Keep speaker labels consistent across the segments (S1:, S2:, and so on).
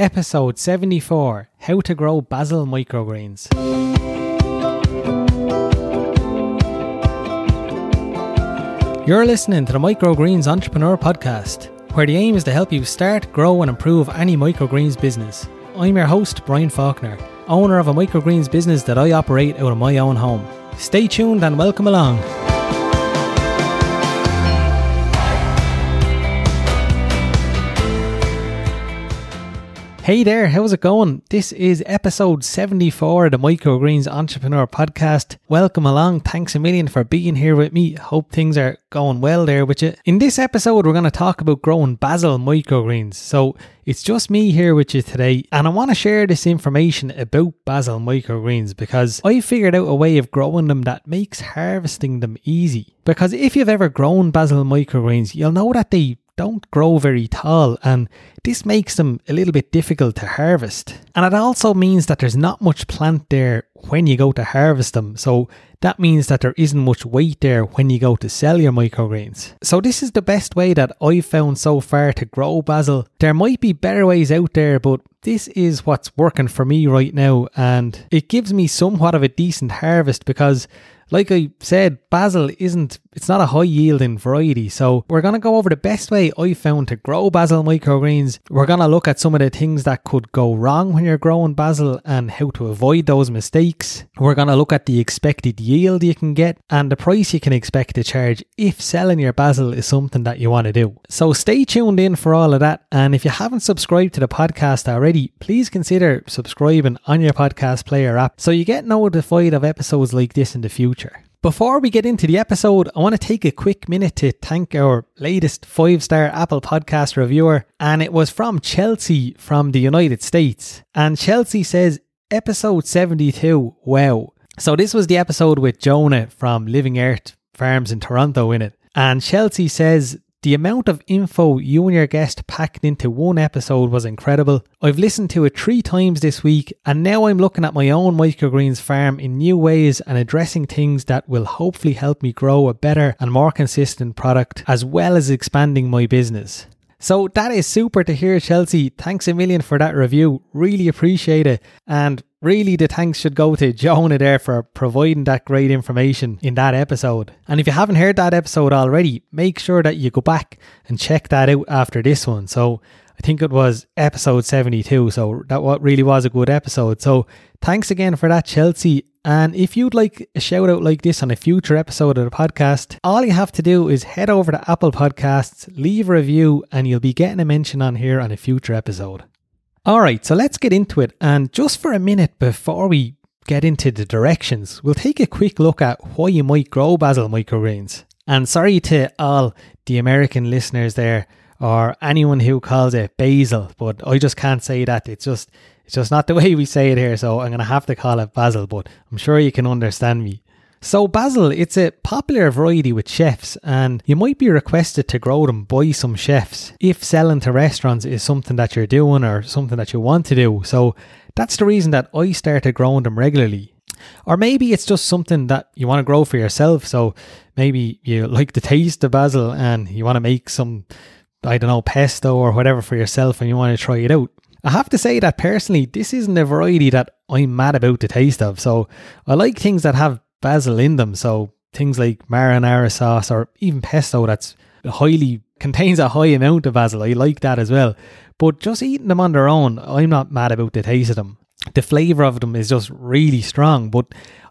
S1: episode 74 How to Grow Basil Microgreens. You're listening to the Microgreens Entrepreneur Podcast, where the aim is to help you start, grow, and improve any microgreens business. I'm your host, Brian Faulkner, owner of a microgreens business that I operate out of my own home. Stay tuned and welcome along. Hey there, how's it going? This is episode 74 of the Microgreens Entrepreneur Podcast. Welcome along. Thanks a million for being here with me. Hope things are going well there with you. In this episode, we're going to talk about growing basil microgreens. So it's just me here with you today, and I want to share this information about basil microgreens because I figured out a way of growing them that makes harvesting them easy. Because if you've ever grown basil microgreens, you'll know that they don't grow very tall, and this makes them a little bit difficult to harvest. And it also means that there's not much plant there when you go to harvest them, so that means that there isn't much weight there when you go to sell your microgreens. So, this is the best way that I've found so far to grow basil. There might be better ways out there, but this is what's working for me right now, and it gives me somewhat of a decent harvest because like I said, basil isn't, it's not a high yielding variety. So we're going to go over the best way I found to grow basil microgreens. We're going to look at some of the things that could go wrong when you're growing basil and how to avoid those mistakes. We're going to look at the expected yield you can get and the price you can expect to charge if selling your basil is something that you want to do. So stay tuned in for all of that. And if you haven't subscribed to the podcast already, please consider subscribing on your podcast player app so you get notified of episodes like this in the future. Before we get into the episode, I want to take a quick minute to thank our latest five star Apple Podcast reviewer, and it was from Chelsea from the United States. And Chelsea says, Episode 72, wow. So, this was the episode with Jonah from Living Earth Farms in Toronto in it. And Chelsea says, the amount of info you and your guest packed into one episode was incredible. I've listened to it three times this week, and now I'm looking at my own microgreens farm in new ways and addressing things that will hopefully help me grow a better and more consistent product, as well as expanding my business. So that is super to hear, Chelsea. Thanks a million for that review. Really appreciate it. And really, the thanks should go to Jonah there for providing that great information in that episode. And if you haven't heard that episode already, make sure that you go back and check that out after this one. So I think it was episode 72. So that really was a good episode. So thanks again for that, Chelsea. And if you'd like a shout out like this on a future episode of the podcast, all you have to do is head over to Apple Podcasts, leave a review, and you'll be getting a mention on here on a future episode. All right, so let's get into it. And just for a minute before we get into the directions, we'll take a quick look at why you might grow basil microgreens. And sorry to all the American listeners there or anyone who calls it basil, but I just can't say that. It's just it's just not the way we say it here, so I'm gonna have to call it basil, but I'm sure you can understand me. So basil, it's a popular variety with chefs and you might be requested to grow them by some chefs if selling to restaurants is something that you're doing or something that you want to do. So that's the reason that I started growing them regularly. Or maybe it's just something that you want to grow for yourself. So maybe you like the taste of basil and you want to make some I don't know, pesto or whatever for yourself and you want to try it out. I have to say that personally, this isn't a variety that I'm mad about the taste of. So I like things that have basil in them. So things like marinara sauce or even pesto that's highly contains a high amount of basil. I like that as well. But just eating them on their own, I'm not mad about the taste of them. The flavour of them is just really strong. But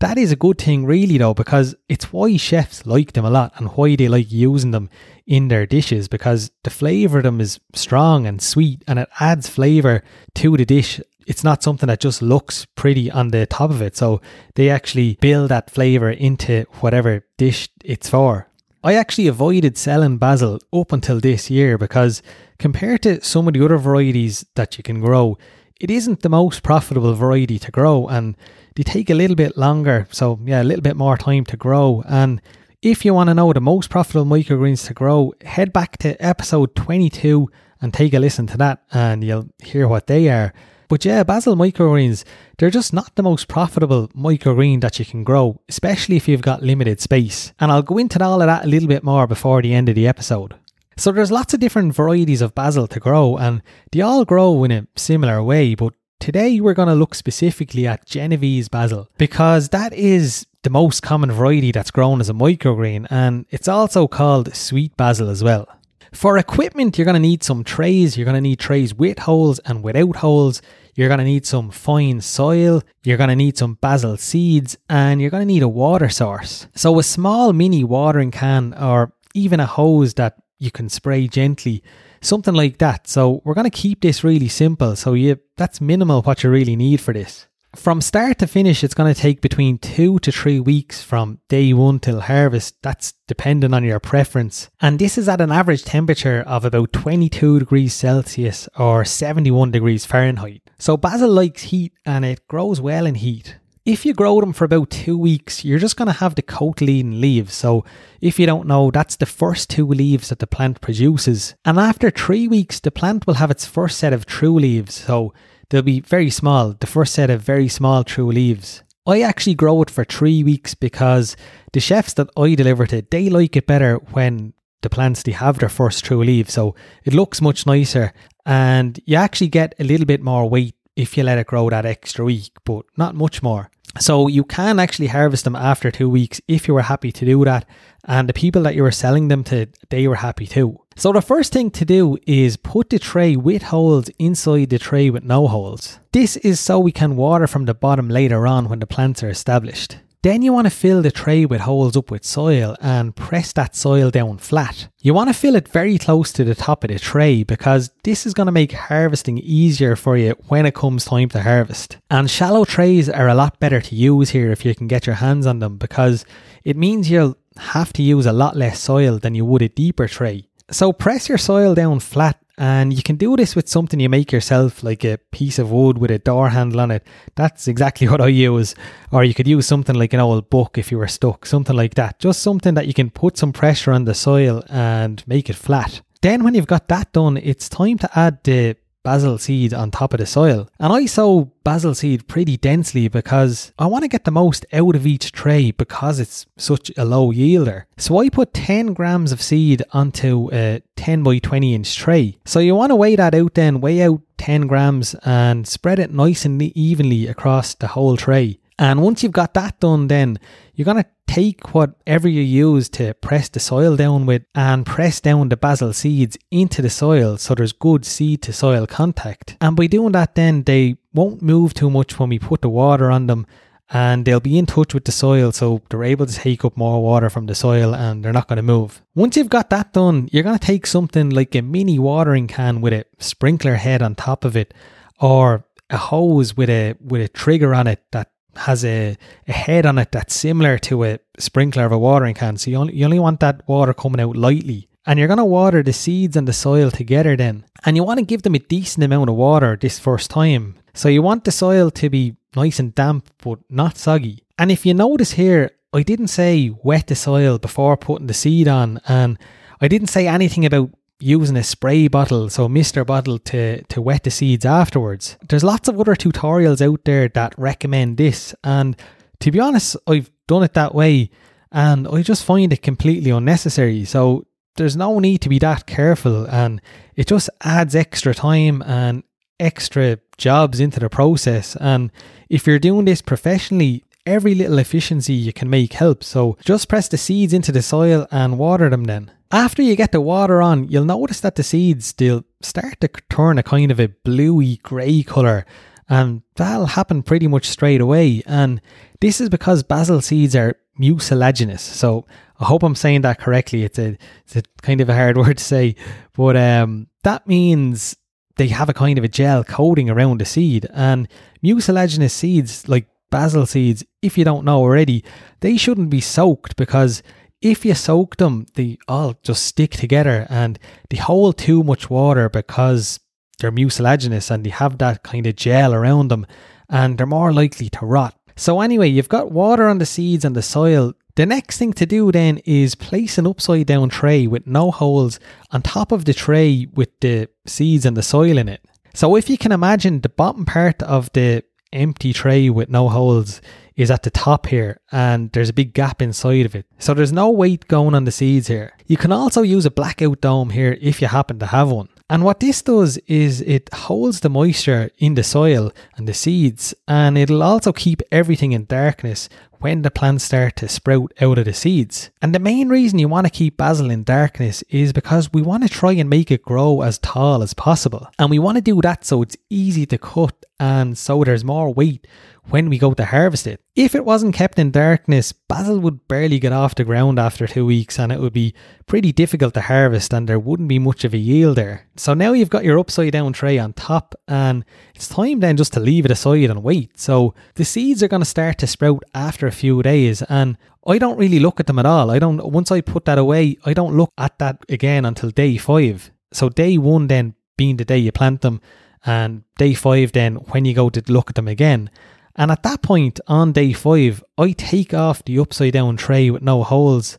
S1: that is a good thing, really, though, because it's why chefs like them a lot and why they like using them in their dishes because the flavour of them is strong and sweet and it adds flavour to the dish. It's not something that just looks pretty on the top of it. So they actually build that flavour into whatever dish it's for. I actually avoided selling basil up until this year because compared to some of the other varieties that you can grow, it isn't the most profitable variety to grow and they take a little bit longer. So, yeah, a little bit more time to grow. And if you want to know the most profitable microgreens to grow, head back to episode 22 and take a listen to that and you'll hear what they are. But yeah, basil microgreens, they're just not the most profitable microgreen that you can grow, especially if you've got limited space. And I'll go into all of that a little bit more before the end of the episode. So there's lots of different varieties of basil to grow and they all grow in a similar way, but today we're going to look specifically at Genovese basil because that is the most common variety that's grown as a microgreen and it's also called sweet basil as well. For equipment, you're going to need some trays. You're going to need trays with holes and without holes. You're going to need some fine soil. You're going to need some basil seeds and you're going to need a water source. So, a small mini watering can or even a hose that you can spray gently, something like that. So, we're going to keep this really simple. So, you, that's minimal what you really need for this. From start to finish, it's going to take between two to three weeks from day one till harvest. That's depending on your preference. And this is at an average temperature of about 22 degrees Celsius or 71 degrees Fahrenheit. So basil likes heat and it grows well in heat. If you grow them for about two weeks, you're just going to have the cotyledon leaves. So, if you don't know, that's the first two leaves that the plant produces. And after three weeks, the plant will have its first set of true leaves. So, They'll be very small, the first set of very small true leaves. I actually grow it for three weeks because the chefs that I deliver to, they like it better when the plants they have their first true leaves. So it looks much nicer and you actually get a little bit more weight if you let it grow that extra week, but not much more. So you can actually harvest them after two weeks if you were happy to do that. And the people that you were selling them to, they were happy too. So the first thing to do is put the tray with holes inside the tray with no holes. This is so we can water from the bottom later on when the plants are established. Then you want to fill the tray with holes up with soil and press that soil down flat. You want to fill it very close to the top of the tray because this is going to make harvesting easier for you when it comes time to harvest. And shallow trays are a lot better to use here if you can get your hands on them because it means you'll have to use a lot less soil than you would a deeper tray. So press your soil down flat and you can do this with something you make yourself, like a piece of wood with a door handle on it. That's exactly what I use. Or you could use something like an old book if you were stuck, something like that. Just something that you can put some pressure on the soil and make it flat. Then, when you've got that done, it's time to add the basil seed on top of the soil. And I sow basil seed pretty densely because I want to get the most out of each tray because it's such a low yielder. So I put 10 grams of seed onto a 10 by 20 inch tray. So you want to weigh that out then, weigh out 10 grams and spread it nice and evenly across the whole tray. And once you've got that done, then you're going to take whatever you use to press the soil down with and press down the basil seeds into the soil so there's good seed to soil contact. And by doing that, then they won't move too much when we put the water on them and they'll be in touch with the soil so they're able to take up more water from the soil and they're not going to move. Once you've got that done, you're going to take something like a mini watering can with a sprinkler head on top of it or a hose with a with a trigger on it that has a, a head on it that's similar to a sprinkler of a watering can. So you only, you only want that water coming out lightly. And you're going to water the seeds and the soil together then. And you want to give them a decent amount of water this first time. So you want the soil to be nice and damp but not soggy. And if you notice here, I didn't say wet the soil before putting the seed on. And I didn't say anything about using a spray bottle, so mister bottle to, to wet the seeds afterwards. There's lots of other tutorials out there that recommend this, and to be honest, I've done it that way and I just find it completely unnecessary. So there's no need to be that careful, and it just adds extra time and extra jobs into the process. And if you're doing this professionally, every little efficiency you can make helps. So just press the seeds into the soil and water them then. After you get the water on, you'll notice that the seeds they'll start to turn a kind of a bluey grey colour and that'll happen pretty much straight away. And this is because basil seeds are mucilaginous. So I hope I'm saying that correctly. It's a it's a kind of a hard word to say, but um, that means they have a kind of a gel coating around the seed. And mucilaginous seeds, like basil seeds, if you don't know already, they shouldn't be soaked because if you soak them, they all just stick together and they hold too much water because they're mucilaginous and they have that kind of gel around them and they're more likely to rot. So, anyway, you've got water on the seeds and the soil. The next thing to do then is place an upside down tray with no holes on top of the tray with the seeds and the soil in it. So, if you can imagine the bottom part of the empty tray with no holes is at the top here and there's a big gap inside of it. So there's no weight going on the seeds here. You can also use a blackout dome here if you happen to have one. And what this does is it holds the moisture in the soil and the seeds, and it'll also keep everything in darkness when the plants start to sprout out of the seeds. And the main reason you want to keep basil in darkness is because we want to try and make it grow as tall as possible. And we want to do that so it's easy to cut and so there's more weight when we go to harvest it. If it wasn't kept in darkness, basil would barely get off the ground after two weeks and it would be pretty difficult to harvest and there wouldn't be much of a yield there. So now you've got your upside down tray on top and it's time then just to leave it aside and wait. So the seeds are going to start to sprout after a few days and I don't really look at them at all. I don't once I put that away, I don't look at that again until day 5. So day 1 then being the day you plant them and day 5 then when you go to look at them again and at that point on day five, I take off the upside down tray with no holes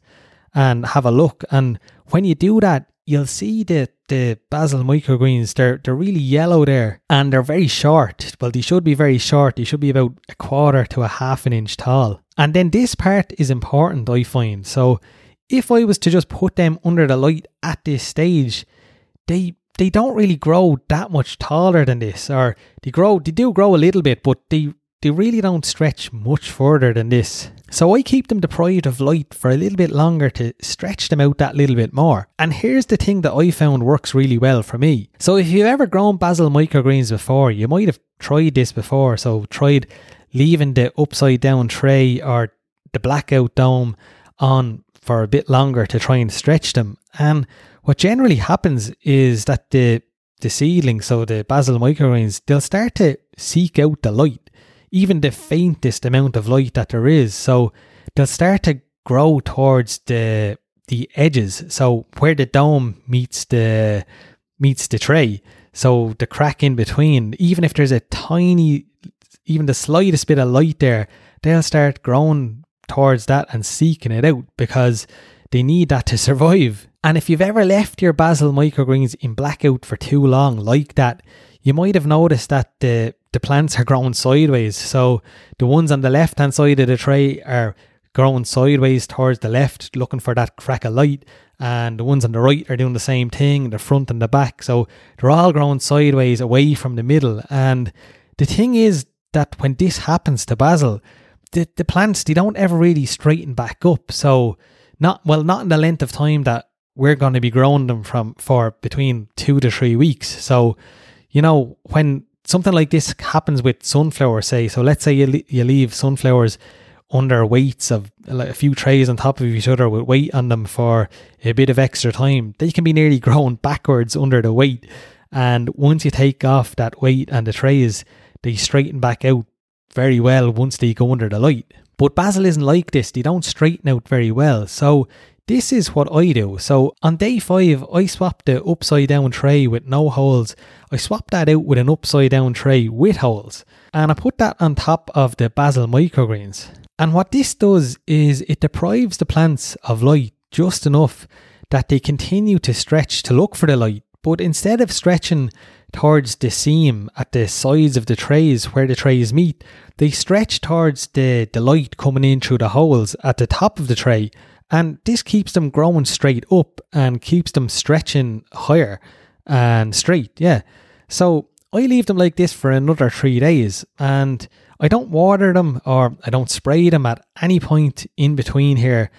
S1: and have a look. And when you do that, you'll see that the basil microgreens, they're, they're really yellow there and they're very short. Well, they should be very short. They should be about a quarter to a half an inch tall. And then this part is important, I find. So if I was to just put them under the light at this stage, they they don't really grow that much taller than this, or they grow they do grow a little bit, but they they really don't stretch much further than this. So I keep them deprived of light for a little bit longer to stretch them out that little bit more. And here's the thing that I found works really well for me. So if you've ever grown basil microgreens before, you might have tried this before. So tried leaving the upside down tray or the blackout dome on for a bit longer to try and stretch them. And what generally happens is that the the seedlings, so the basil microgreens, they'll start to seek out the light even the faintest amount of light that there is. So they'll start to grow towards the the edges. So where the dome meets the meets the tray. So the crack in between, even if there's a tiny even the slightest bit of light there, they'll start growing towards that and seeking it out because they need that to survive. And if you've ever left your basil microgreens in blackout for too long like that, you might have noticed that the the plants are growing sideways. So the ones on the left hand side of the tray are growing sideways towards the left, looking for that crack of light. And the ones on the right are doing the same thing, the front and the back. So they're all growing sideways away from the middle. And the thing is that when this happens to basil, the, the plants they don't ever really straighten back up. So not well, not in the length of time that we're going to be growing them from for between two to three weeks. So, you know, when something like this happens with sunflowers, say. So let's say you, you leave sunflowers under weights of like a few trays on top of each other with weight on them for a bit of extra time. They can be nearly growing backwards under the weight. And once you take off that weight and the trays, they straighten back out very well once they go under the light. But basil isn't like this, they don't straighten out very well. So this is what I do. So on day five, I swapped the upside down tray with no holes. I swapped that out with an upside down tray with holes. And I put that on top of the basil microgreens. And what this does is it deprives the plants of light just enough that they continue to stretch to look for the light. But instead of stretching towards the seam at the sides of the trays where the trays meet, they stretch towards the, the light coming in through the holes at the top of the tray and this keeps them growing straight up and keeps them stretching higher and straight. Yeah. So I leave them like this for another three days and I don't water them or I don't spray them at any point in between here.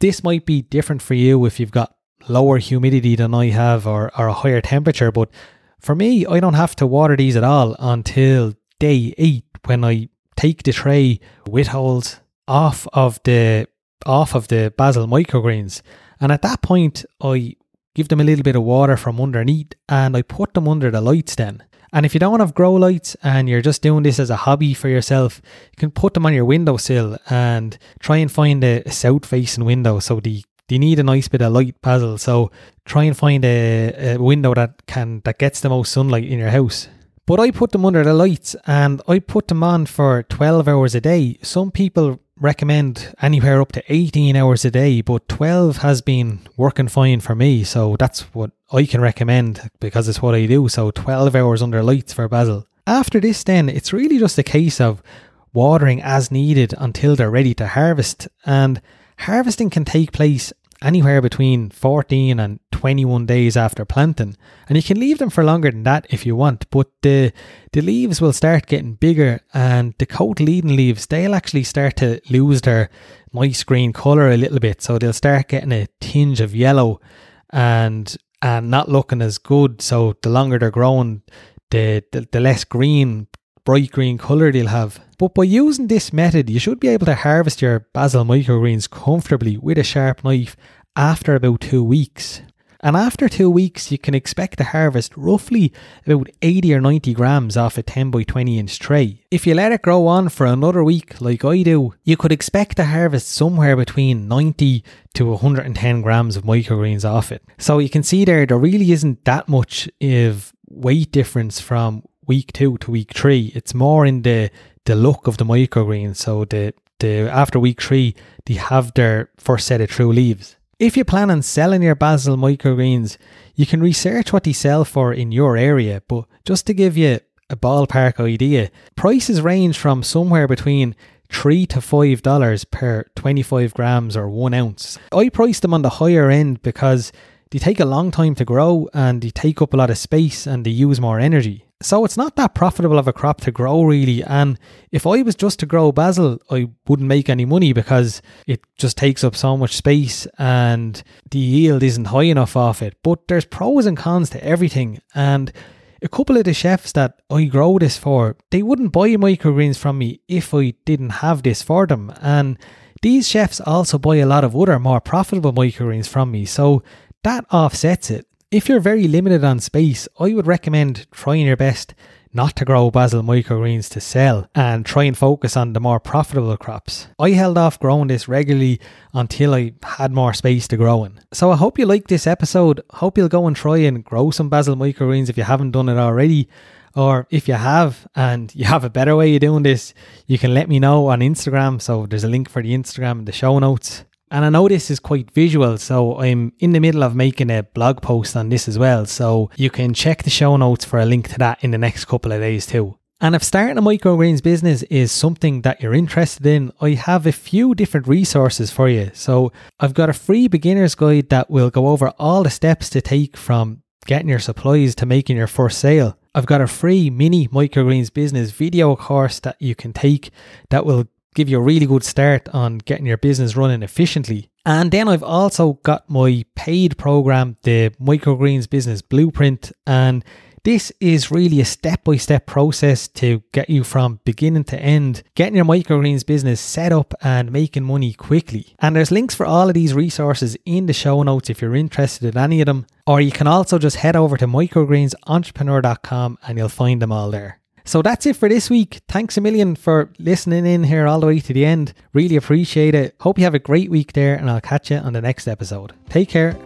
S1: This might be different for you if you've got lower humidity than I have or, or a higher temperature, but for me, I don't have to water these at all until day eight when I take the tray with holes off of the off of the basil microgreens. And at that point, I give them a little bit of water from underneath and I put them under the lights then. And if you don't have grow lights and you're just doing this as a hobby for yourself, you can put them on your windowsill and try and find a, south facing window. So the they need a nice bit of light basil. So try and find a, a window that can that gets the most sunlight in your house. But I put them under the lights and I put them on for 12 hours a day. Some people recommend anywhere up to 18 hours a day, but 12 has been working fine for me. So that's what I can recommend because it's what I do. So 12 hours under lights for basil. After this, then, it's really just a case of watering as needed until they're ready to harvest. And harvesting can take place anywhere between 14 and 21 days after planting. And you can leave them for longer than that if you want, but the, the leaves will start getting bigger and the cotyledon leaves, they'll actually start to lose their nice green colour a little bit. So they'll start getting a tinge of yellow and and not looking as good. So the longer they're growing, the, the, the less green bright green colour they'll have. But by using this method, you should be able to harvest your basil microgreens comfortably with a sharp knife after about two weeks. And after two weeks, you can expect to harvest roughly about 80 or 90 grams off a 10 by 20 inch tray. If you let it grow on for another week, like I do, you could expect to harvest somewhere between 90 to 110 grams of microgreens off it. So you can see there, there really isn't that much of weight difference from week two to week three. It's more in the the look of the microgreens. So the the after week three, they have their first set of true leaves. If you plan on selling your basil microgreens, you can research what they sell for in your area. But just to give you a ballpark idea, prices range from somewhere between three to five dollars per 25 grams or one ounce. I priced them on the higher end because they take a long time to grow and they take up a lot of space and they use more energy. So it's not that profitable of a crop to grow really. And if I was just to grow basil, I wouldn't make any money because it just takes up so much space and the yield isn't high enough off it. But there's pros and cons to everything. And a couple of the chefs that I grow this for, they wouldn't buy microgreens from me if I didn't have this for them. And these chefs also buy a lot of other more profitable microgreens from me. So that offsets it. If you're very limited on space, I would recommend trying your best not to grow basil microgreens to sell and try and focus on the more profitable crops. I held off growing this regularly until I had more space to grow in. So I hope you like this episode. Hope you'll go and try and grow some basil microgreens if you haven't done it already. Or if you have and you have a better way of doing this, you can let me know on Instagram. So there's a link for the Instagram in the show notes. And I know this is quite visual, so I'm in the middle of making a blog post on this as well. So you can check the show notes for a link to that in the next couple of days too. And if starting a microgreens business is something that you're interested in, I have a few different resources for you. So I've got a free beginner's guide that will go over all the steps to take from getting your supplies to making your first sale. I've got a free mini microgreens business video course that you can take that will give you a really good start on getting your business running efficiently. And then I've also got my paid program, the Microgreens Business Blueprint, and this is really a step by step process to get you from beginning to end, getting your microgreens business set up and making money quickly. And there's links for all of these resources in the show notes if you're interested in any of them. Or you can also just head over to microgreensentrepreneur.com and you'll find them all there. So that's it for this week. Thanks a million for listening in here all the way to the end. Really appreciate it. Hope you have a great week there, and I'll catch you on the next episode. Take care.